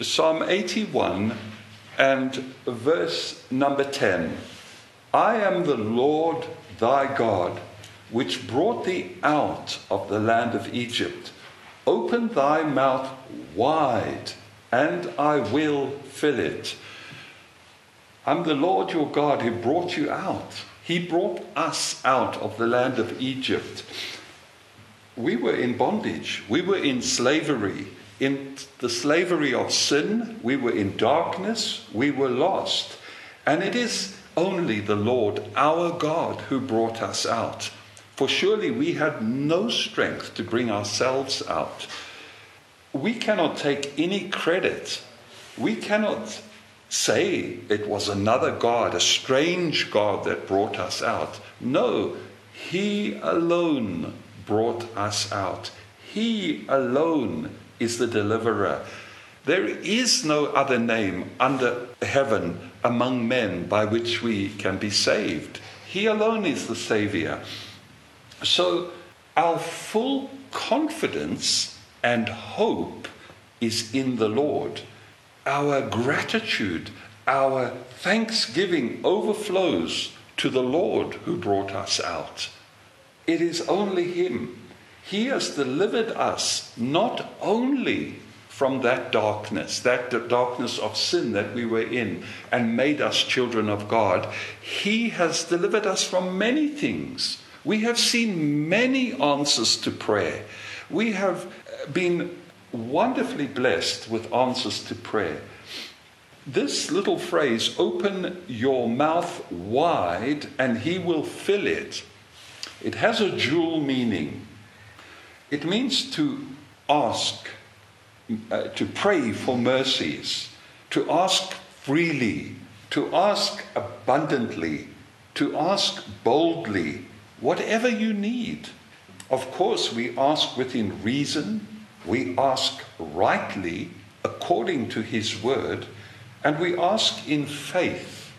Psalm 81 and verse number 10. I am the Lord thy God, which brought thee out of the land of Egypt. Open thy mouth wide, and I will fill it. I'm the Lord your God who brought you out. He brought us out of the land of Egypt. We were in bondage, we were in slavery in the slavery of sin, we were in darkness, we were lost. And it is only the Lord our God who brought us out. For surely we had no strength to bring ourselves out. We cannot take any credit. We cannot say it was another God, a strange God that brought us out. No, He alone brought us out. He alone is the deliverer. There is no other name under heaven among men by which we can be saved. He alone is the Savior. So our full confidence and hope is in the Lord. Our gratitude, our thanksgiving overflows to the Lord who brought us out. It is only Him he has delivered us not only from that darkness, that darkness of sin that we were in, and made us children of God. He has delivered us from many things. We have seen many answers to prayer. We have uh, been wonderfully blessed with answers to prayer. This little phrase, open your mouth wide and he will fill it, it has a dual meaning. It means to ask, uh, to pray for mercies, to ask freely, to ask abundantly, to ask boldly, whatever you need. Of course, we ask within reason, we ask rightly according to His word, and we ask in faith.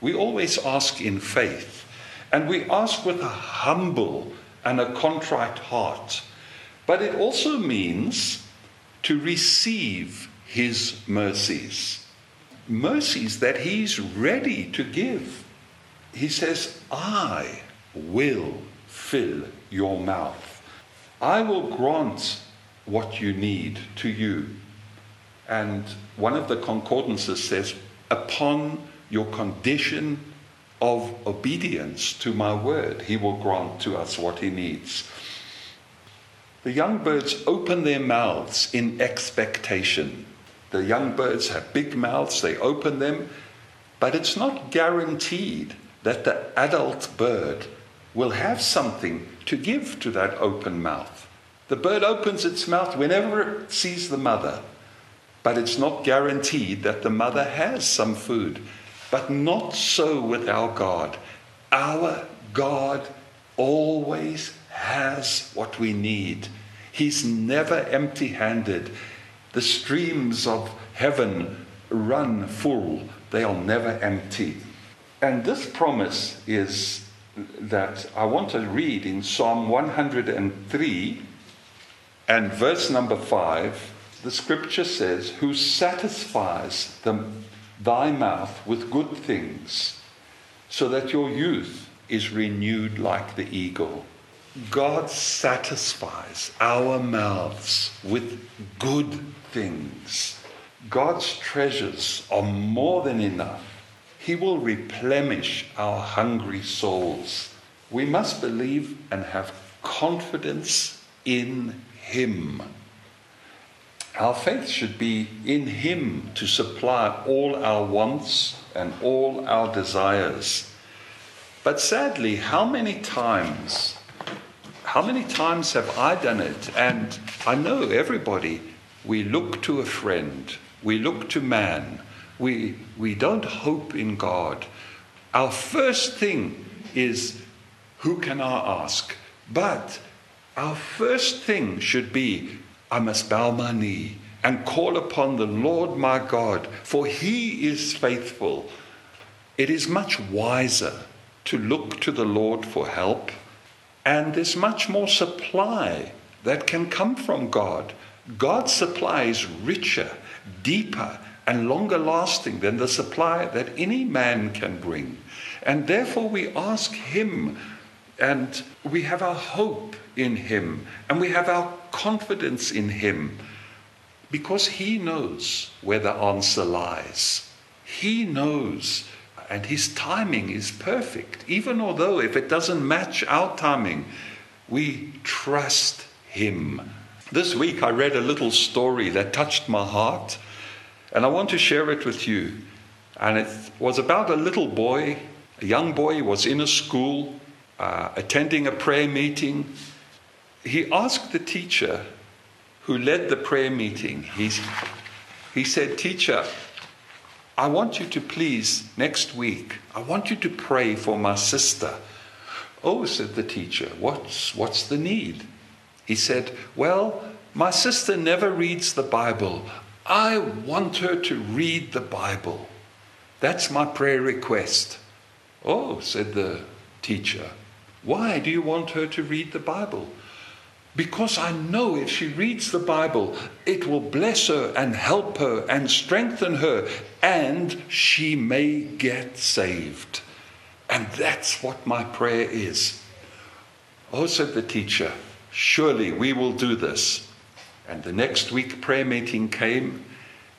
We always ask in faith, and we ask with a humble and a contrite heart but it also means to receive his mercies. Mercies that he's ready to give. He says, I will fill your mouth. I will grant what you need to you. And one of the concordances says, upon your condition of obedience to my word, he will grant to us what he needs. The young birds open their mouths in expectation. The young birds have big mouths, they open them, but it's not guaranteed that the adult bird will have something to give to that open mouth. The bird opens its mouth whenever it sees the mother, but it's not guaranteed that the mother has some food. But not so with our God. Our God always has what we need. He's never empty handed. The streams of heaven run full, they are never empty. And this promise is that I want to read in Psalm 103 and verse number 5. The scripture says, Who satisfies the, thy mouth with good things, so that your youth is renewed like the eagle. God satisfies our mouths with good things. God's treasures are more than enough. He will replenish our hungry souls. We must believe and have confidence in Him. Our faith should be in Him to supply all our wants and all our desires. But sadly, how many times how many times have I done it? And I know everybody. We look to a friend, we look to man, we, we don't hope in God. Our first thing is, who can I ask? But our first thing should be, I must bow my knee and call upon the Lord my God, for he is faithful. It is much wiser to look to the Lord for help and there's much more supply that can come from God. God's supply is richer deeper and longer lasting than the supply that any man can bring. And therefore, we ask Him, and we have our hope in Him, and we have our confidence in Him, because He knows where the answer lies. He knows, and His timing is perfect. Even although, if it doesn't match our timing, we trust Him. This week, I read a little story that touched my heart, and I want to share it with you. And it was about a little boy a young boy was in a school uh, attending a prayer meeting. He asked the teacher who led the prayer meeting, He's, he said, Teacher, I want you to please, next week, I want you to pray for my sister. Oh, said the teacher, what's, what's the need? He said, Well, my sister never reads the Bible. I want her to read the Bible. That's my prayer request. Oh, said the teacher, why do you want her to read the Bible? Because I know if she reads the Bible, it will bless her and help her and strengthen her, and she may get saved. And that's what my prayer is. Oh, said the teacher, surely we will do this. And the next week, prayer meeting came,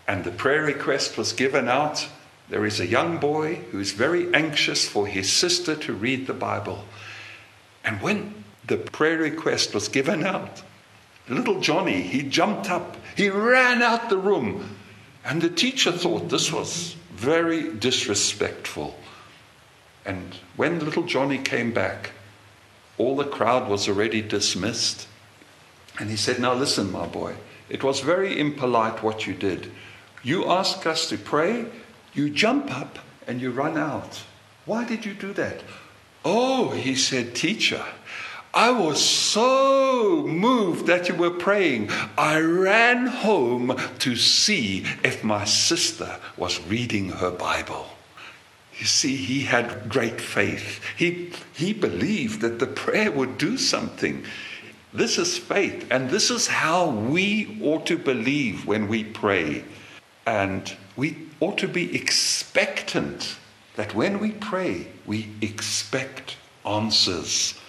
and the prayer request was given out there is a young boy who is very anxious for his sister to read the Bible. And when the prayer request was given out, little Johnny, he jumped up, he ran out the room. And the teacher thought this was very disrespectful. And when little Johnny came back, all the crowd was already dismissed. And he said, Now listen, my boy, it was very impolite what you did. You asked us to pray, you jump up and you run out. Why did you do that? Oh, he said, Teacher, I was so moved that you were praying. I ran home to see if my sister was reading her Bible. You see, he had great faith. He, he believed that the prayer would do something. This is faith, and this is how we ought to believe when we pray. And we ought to be expectant that when we pray, we expect answers.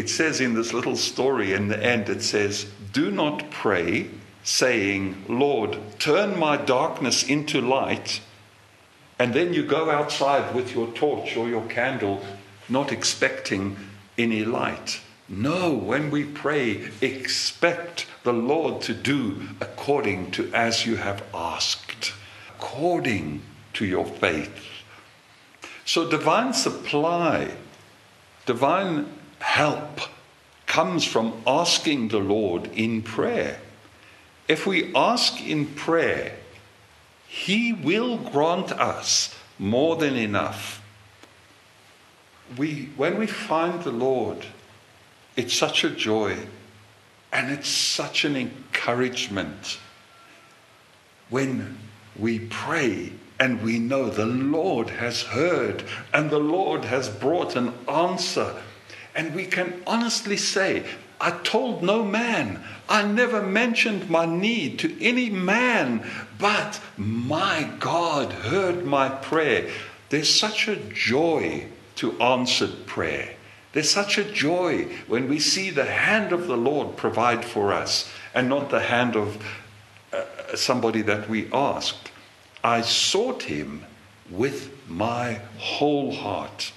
It says in this little story in the end, it says, Do not pray, saying, Lord, turn my darkness into light. And then you go outside with your torch or your candle, not expecting any light. No, when we pray, expect the Lord to do according to as you have asked according to your faith. So, divine supply, divine help comes from asking the Lord in prayer. If we ask in prayer, He will grant us more than enough. We, when we find the Lord, it's such a joy and it's such an encouragement when we pray and we know the Lord has heard and the Lord has brought an answer. And we can honestly say, I told no man, I never mentioned my need to any man, but my God heard my prayer. There's such a joy to answered prayer. There's such a joy when we see the hand of the Lord provide for us and not the hand of uh, somebody that we asked. I sought him with my whole heart,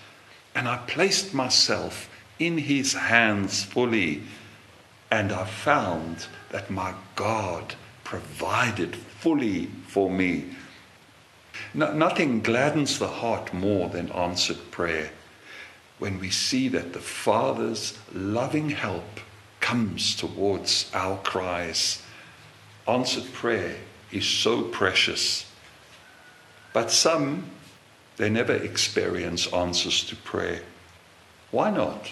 and I placed myself in his hands fully, and I found that my God provided fully for me. No, nothing gladdens the heart more than answered prayer when we see that the Father's loving help comes towards our cries. Answered prayer is so precious. But some, they never experience answers to prayer. Why not?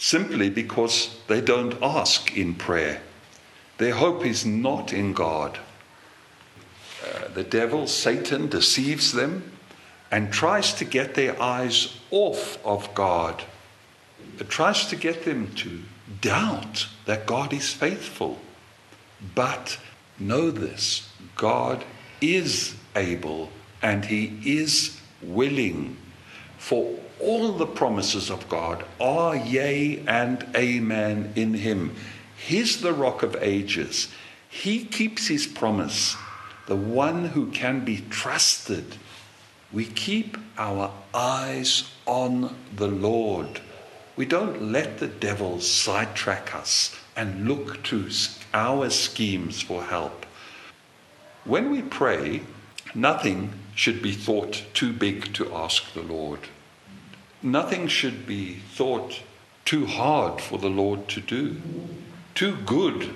Simply because they don't ask in prayer. Their hope is not in God. Uh, the devil, Satan, deceives them and tries to get their eyes off of God. It tries to get them to doubt that God is faithful. But know this God is able and He is willing. For all the promises of God are yea and amen in Him. He's the rock of ages. He keeps His promise, the one who can be trusted. We keep our eyes on the Lord. We don't let the devil sidetrack us and look to our schemes for help. When we pray, nothing should be thought too big to ask the Lord. Nothing should be thought too hard for the Lord to do, too good.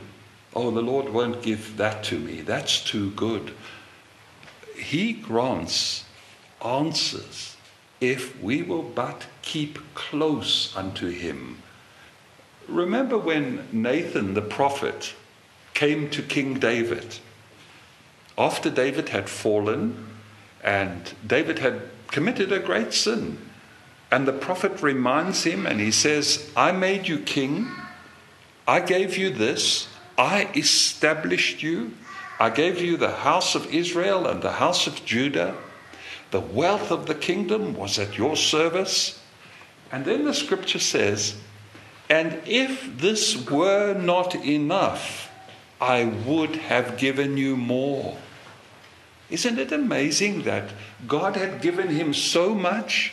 Oh, the Lord won't give that to me. That's too good. He grants answers if we will but keep close unto Him. Remember when Nathan the prophet came to King David after David had fallen and David had committed a great sin. And the prophet reminds him and he says, I made you king, I gave you this, I established you, I gave you the house of Israel and the house of Judah. The wealth of the kingdom was at your service. And then the scripture says, And if this were not enough, I would have given you more. Isn't it amazing that God had given him so much,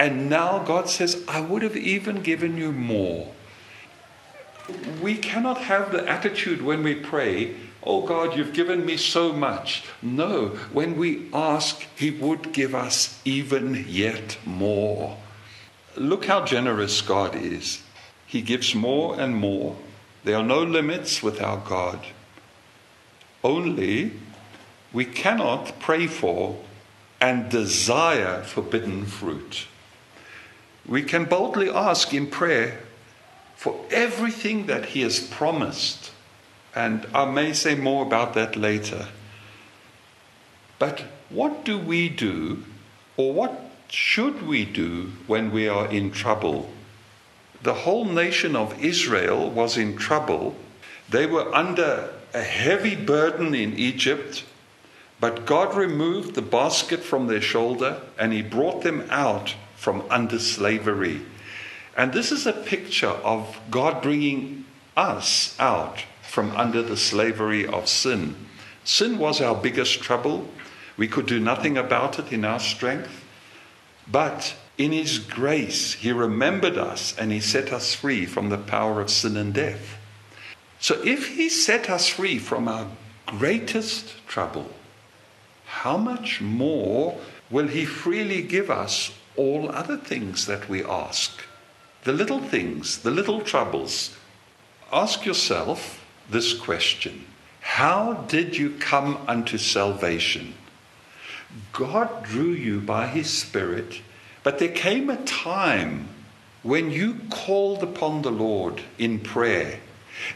and now God says, I would have even given you more? We cannot have the attitude when we pray, Oh God, you've given me so much. No, when we ask, He would give us even yet more. Look how generous God is. He gives more and more. There are no limits with our God. Only we cannot pray for and desire forbidden fruit. We can boldly ask in prayer for everything that He has promised. And I may say more about that later. But what do we do, or what should we do when we are in trouble? The whole nation of Israel was in trouble. They were under a heavy burden in Egypt but God removed the basket from their shoulder and he brought them out from under slavery. And this is a picture of God bringing us out from under the slavery of sin. Sin was our biggest trouble. We could do nothing about it in our strength. But in His grace, He remembered us and He set us free from the power of sin and death. So if He set us free from our greatest trouble, how much more will He freely give us all other things that we ask? The little things, the little troubles. Ask yourself this question How did you come unto salvation? God drew you by His Spirit, but there came a time when you called upon the Lord in prayer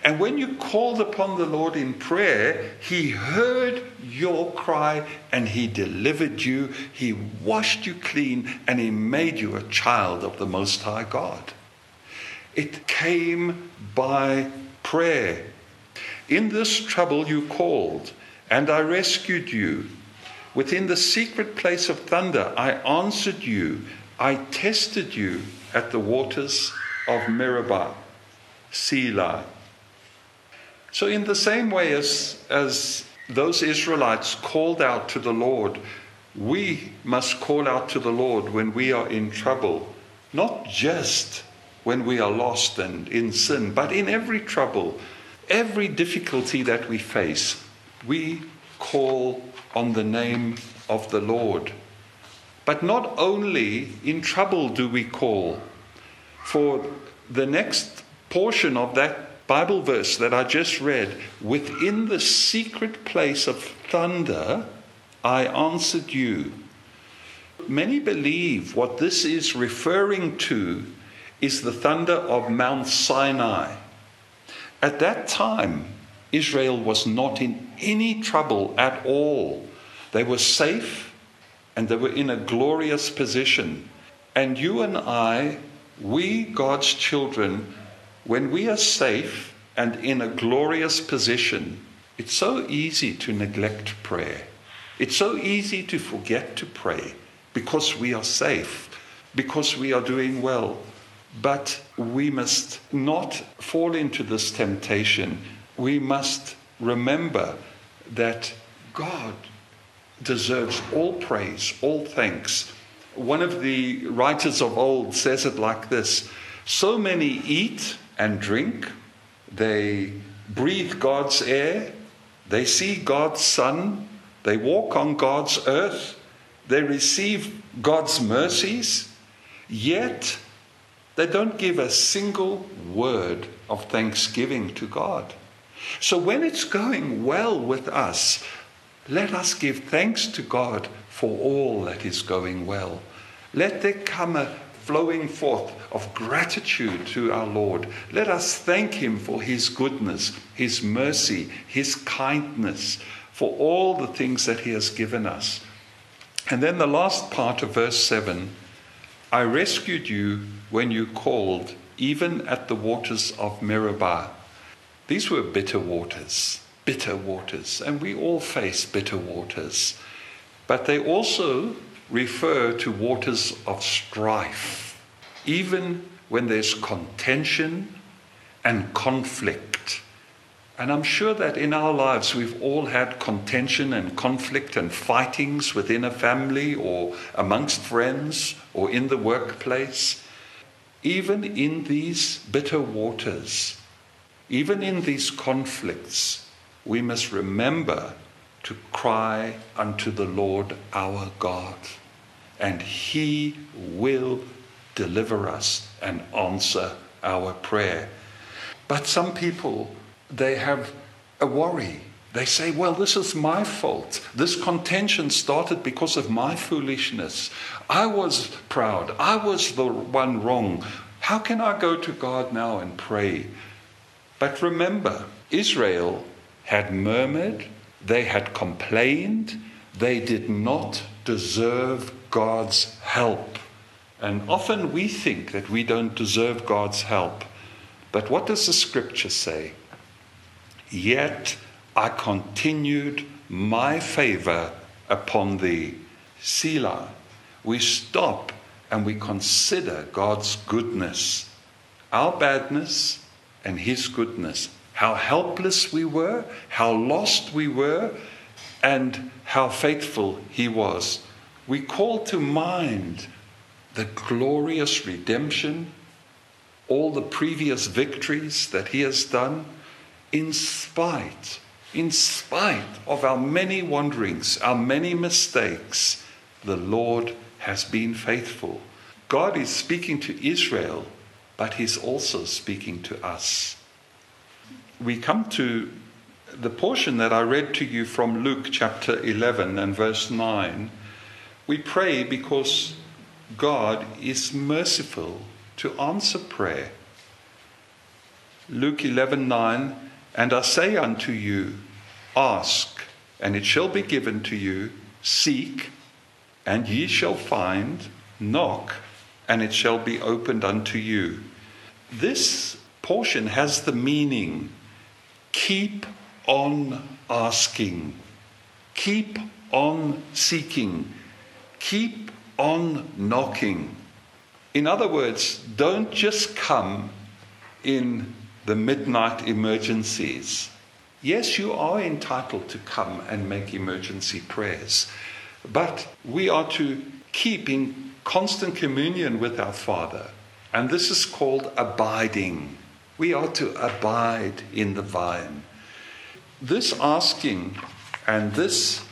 and when you called upon the Lord in prayer, He heard your cry and He delivered you. He washed you clean and He made you a child of the Most High God. It came by prayer. In this trouble you called, and I rescued you. Within the secret place of thunder, I answered you. I tested you at the waters of Meribah. Selah. So, in the same way as, as those Israelites called out to the Lord, we must call out to the Lord when we are in trouble, not just when we are lost and in sin, but in every trouble, every difficulty that we face. We call on the name of the Lord. But not only in trouble do we call, for the next portion of that Bible verse that I just read, within the secret place of thunder, I answered you. Many believe what this is referring to is the thunder of Mount Sinai. At that time, Israel was not in any trouble at all. They were safe and they were in a glorious position. And you and I, we, God's children, when we are safe and in a glorious position, It's so easy to neglect prayer. It's so easy to forget to pray because we are safe, because we are doing well. But we must not fall into this temptation. We must remember that God deserves all praise, all thanks. One of the writers of old says it like this So many eat and drink, they breathe God's air, they see God's sun, they walk on God's earth, they receive God's mercies, yet they don't give a single word of thanksgiving to God. So when it's going well with us, let us give thanks to God for all that is going well. Let there come a flowing forth of gratitude to our Lord. Let us thank Him for His goodness, His mercy, His kindness, for all the things that He has given us. And then the last part of verse 7 I rescued you when you called, even at the waters of Meribah. These were bitter waters, bitter waters, and we all face bitter waters. But they also refer to waters of strife, even when there's contention and conflict. And I'm sure that in our lives we've all had contention and conflict and fightings within a family or amongst friends or in the workplace. Even in these bitter waters, even in these conflicts, we must remember to cry unto the Lord our God, and He will deliver us and answer our prayer. But some people, they have a worry. They say, well, this is my fault. This contention started because of my foolishness. I was proud. I was the one wrong. How can I go to God now and pray? But remember, Israel had murmured they had complained. They did not deserve God's help. And often we think that we don't deserve God's help. But what does the scripture say? Yet I continued my favor upon thee. Selah. We stop and we consider God's goodness, our badness, and his goodness how helpless we were, how lost we were, and how faithful He was. We call to mind the glorious redemption, all the previous victories that He has done, in spite, in spite of our many wanderings, our many mistakes, the Lord has been faithful. God is speaking to Israel, but He's also speaking to us we come to the portion that I read to you from Luke chapter 11 and verse 9. We pray because God is merciful to answer prayer. Luke 11:9 And I say unto you ask and it shall be given to you seek and ye shall find knock and it shall be opened unto you. This portion has the meaning Keep on asking. Keep on seeking. Keep on knocking. In other words, don't just come in the midnight emergencies. Yes, you are entitled to come and make emergency prayers, but we are to keep in constant communion with our Father. And this is called abiding. We are to abide in the vine. This asking and this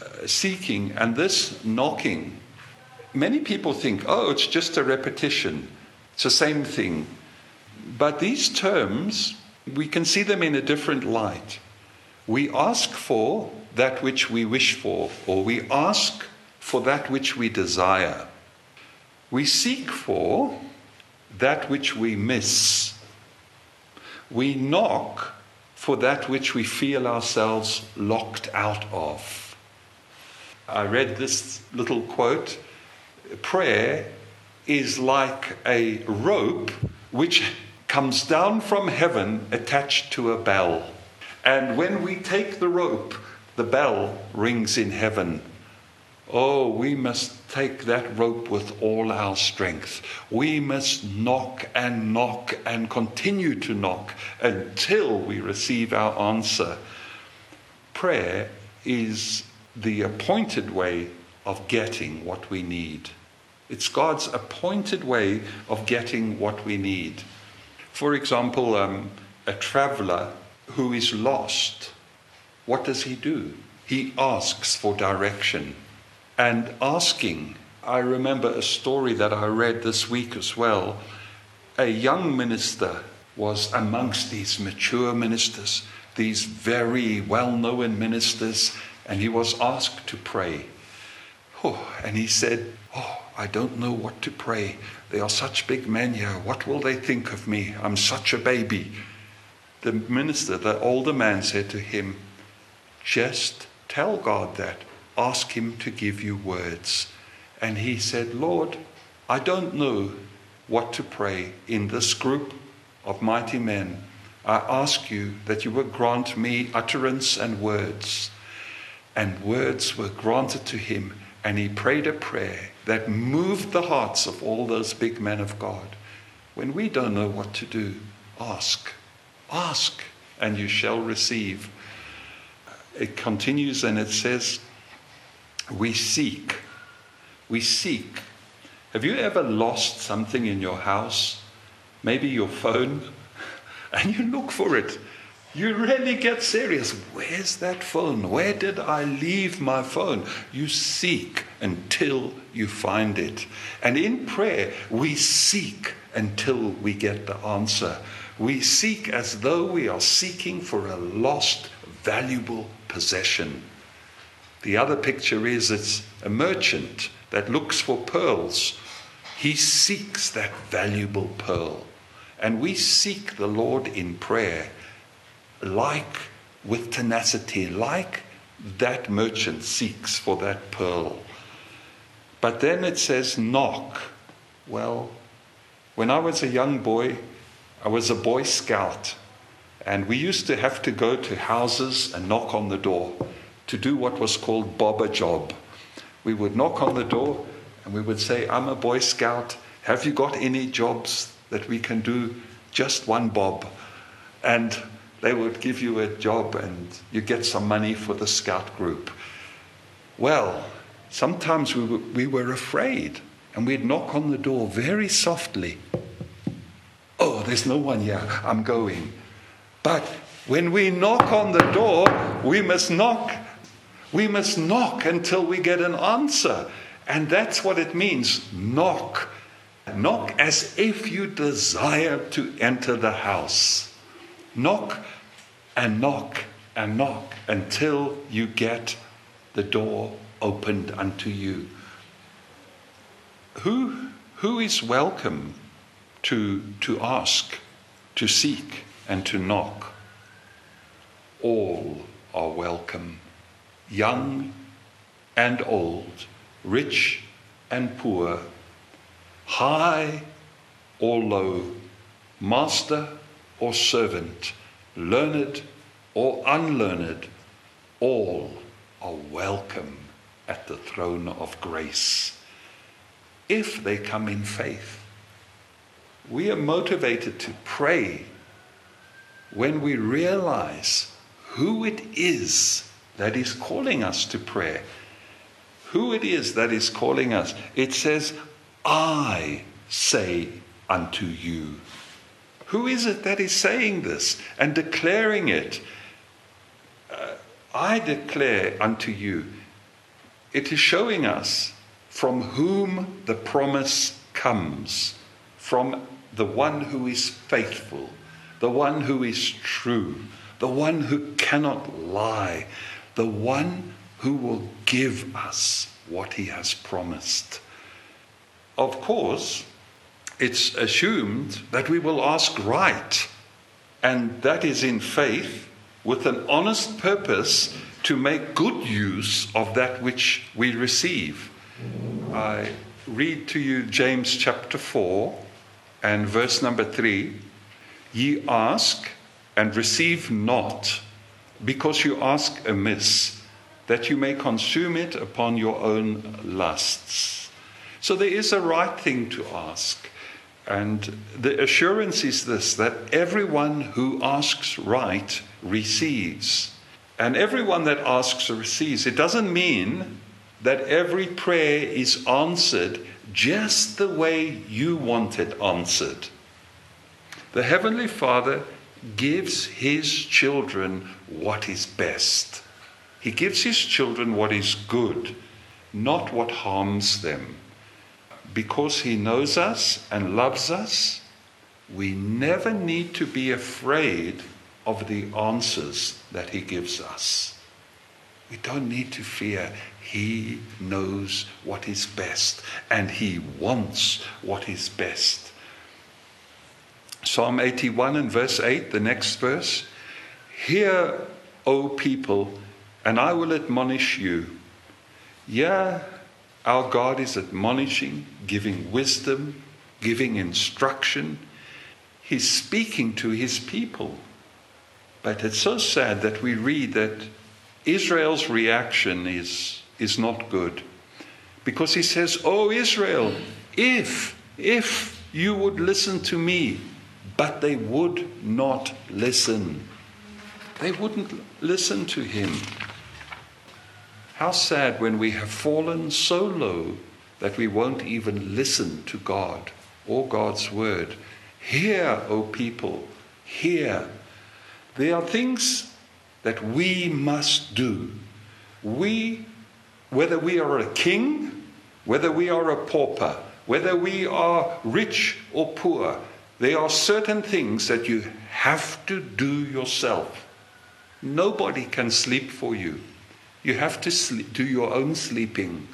uh, seeking and this knocking, many people think, oh, it's just a repetition, it's the same thing. But these terms, we can see them in a different light. We ask for that which we wish for, or we ask for that which we desire. We seek for that which we miss we knock for that which we feel ourselves locked out of. I read this little quote prayer is like a rope which comes down from heaven attached to a bell. And when we take the rope, the bell rings in heaven. Oh, we must take that rope with all our strength. We must knock and knock and continue to knock until we receive our answer. Prayer is the appointed way of getting what we need. It's God's appointed way of getting what we need. For example, um, a traveler who is lost, what does he do? He asks for direction. And asking, I remember a story that I read this week as well. A young minister was amongst these mature ministers, these very well known ministers, and he was asked to pray. Oh, and he said, Oh, I don't know what to pray. They are such big men here. What will they think of me? I'm such a baby. The minister, the older man, said to him, Just tell God that. Ask Him to give you words. And he said, Lord, I don't know what to pray in this group of mighty men. I ask you that you would grant me utterance and words. And words were granted to him, and he prayed a prayer that moved the hearts of all those big men of God. When we don't know what to do, ask. Ask, and you shall receive. It continues and it says, We seek. We seek. Have you ever lost something in your house? Maybe your phone, and you look for it you really get serious. Where's that phone? Where did I leave my phone? You seek until you find it. And in prayer, we seek until we get the answer. We seek as though we are seeking for a lost, valuable possession. The other picture is it's a merchant that looks for pearls. He seeks that valuable pearl. And we seek the Lord in prayer like with tenacity, like that merchant seeks for that pearl. But then it says, knock. Well, when I was a young boy, I was a Boy Scout, and we used to have to go to houses and knock on the door to do what was called bob a job. We would knock on the door and we would say, I'm a Boy Scout. Have you got any jobs that we can do? Just one bob. And they would give you a job and you get some money for the scout group. Well, sometimes we were, we were afraid and we'd knock on the door very softly. Oh, there's no one here. I'm going. But when we knock on the door, we must knock. We must knock until we get an answer. And that's what it means knock. Knock as if you desire to enter the house. Knock and knock and knock until you get the door opened unto you. Who, who is welcome to, to ask, to seek, and to knock? All are welcome, young and old, rich and poor, high or low, master or servant learned or unlearned, all are welcome at the throne of grace if they come in faith. We are motivated to pray when we realize who it is that is calling us to prayer. Who it is that is calling us. It says, I say unto you. Who is it that is saying this and declaring it? Uh, I declare unto you. It is showing us from whom the promise comes from the one who is faithful, the one who is true, the one who cannot lie, the one who will give us what he has promised. Of course, it's assumed that we will ask right, and that is in faith with an honest purpose to make good use of that which we receive. I read to you James chapter 4 and verse number 3 Ye ask and receive not, because you ask amiss, that you may consume it upon your own lusts. So there is a right thing to ask. And the assurance is this that everyone who asks right receives. And everyone that asks receives. It doesn't mean that every prayer is answered just the way you want it answered. The Heavenly Father gives His children what is best. He gives His children what is good, not what harms them. Because He knows us and loves us, we never need to be afraid of the answers that He gives us. We don't need to fear. He knows what is best and He wants what is best. Psalm 81 and verse 8, the next verse. Hear, O people, and I will admonish you. Yeah, our God is admonishing, giving wisdom, giving instruction. He's speaking to his people. But it's so sad that we read that Israel's reaction is, is not good. Because he says, Oh, Israel, if, if you would listen to me, but they would not listen. They wouldn't listen to him. How sad when we have fallen so low that we won't even listen to God or God's word. Hear, O people, hear. There are things that we must do. We, whether we are a king, whether we are a pauper, whether we are rich or poor, there are certain things that you have to do yourself. Nobody can sleep for you. You have to sleep, do your own sleeping.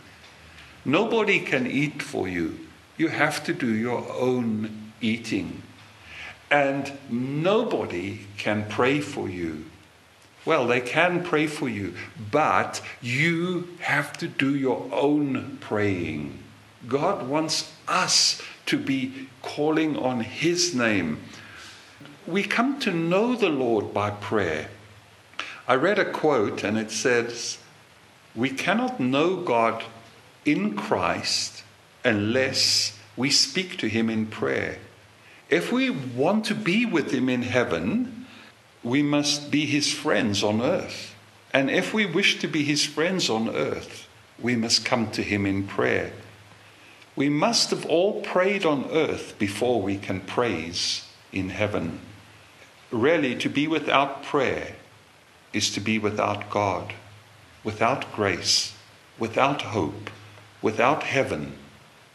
Nobody can eat for you. You have to do your own eating. And nobody can pray for you. Well, they can pray for you, but you have to do your own praying. God wants us to be calling on His name. We come to know the Lord by prayer. I read a quote and it says, We cannot know God in Christ unless we speak to Him in prayer. If we want to be with Him in heaven, we must be His friends on earth. And if we wish to be His friends on earth, we must come to Him in prayer. We must have all prayed on earth before we can praise in heaven. Really, to be without prayer is to be without God, without grace, without hope, without heaven,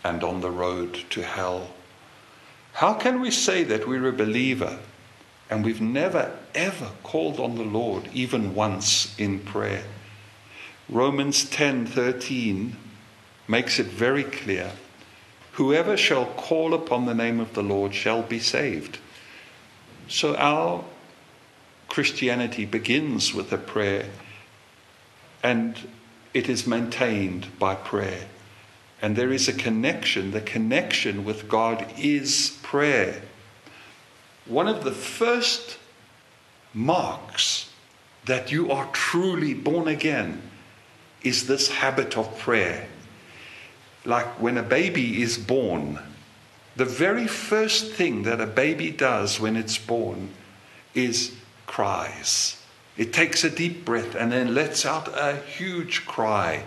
and on the road to hell. How can we say that we're a believer and we've never ever called on the Lord even once in prayer? Romans 10:13 makes it very clear. Whoever shall call upon the name of the Lord shall be saved. So our Christianity begins with a prayer and it is maintained by prayer. And there is a connection. The connection with God is prayer. One of the first marks that you are truly born again is this habit of prayer. Like when a baby is born, the very first thing that a baby does when it's born is cries. It takes a deep breath and then lets out a huge cry.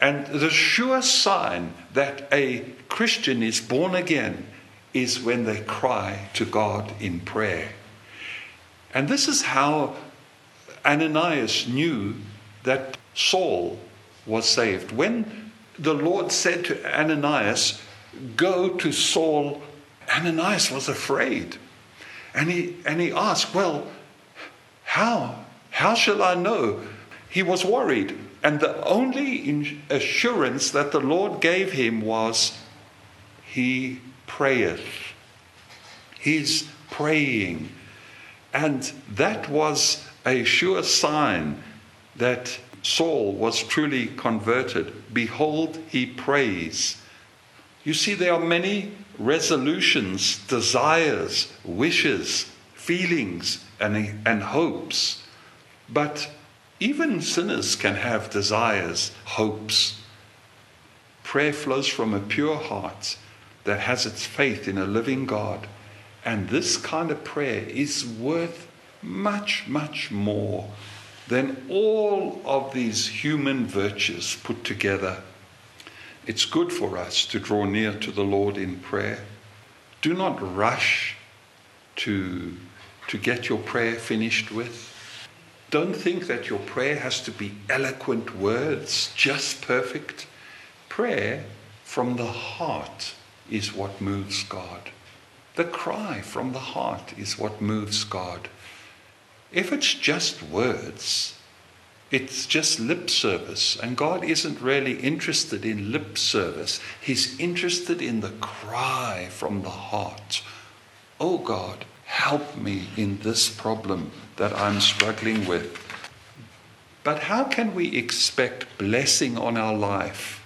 And the sure sign that a Christian is born again is when they cry to God in prayer. And this is how Ananias knew that Saul was saved. When the Lord said to Ananias, Go to Saul, Ananias was afraid. And he, and he asked, Well, how? How shall I know? He was worried. And the only assurance that the Lord gave him was, He prayeth. He's praying. And that was a sure sign that Saul was truly converted. Behold, he prays. You see, there are many resolutions, desires, wishes, feelings, and, and hopes But even sinners can have desires, hopes. Prayer flows from a pure heart that has its faith in a living God. And this kind of prayer is worth much, much more than all of these human virtues put together. It's good for us to draw near to the Lord in prayer. Do not rush to, to get your prayer finished with. Don't think that your prayer has to be eloquent words, just perfect. Prayer from the heart is what moves God. The cry from the heart is what moves God. If it's just words, it's just lip service, and God isn't really interested in lip service. He's interested in the cry from the heart Oh God, help me in this problem that I'm struggling with. But how can we expect blessing on our life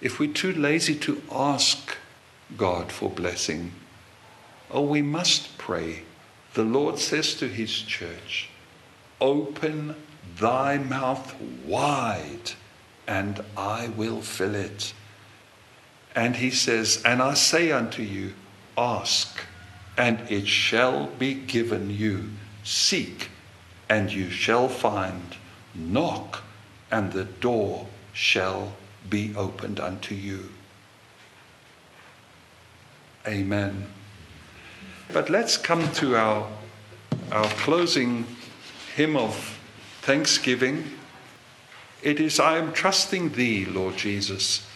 if we're too lazy to ask God for blessing? Oh, we must pray. The Lord says to his church, Open thy mouth wide, and I will fill it. And he says, And I say unto you, Ask, and it shall be given you. Seek, and you shall find. Knock, and the door shall be opened unto you. Amen. But let's come to our, our closing hymn of thanksgiving. It is, I am trusting thee, Lord Jesus.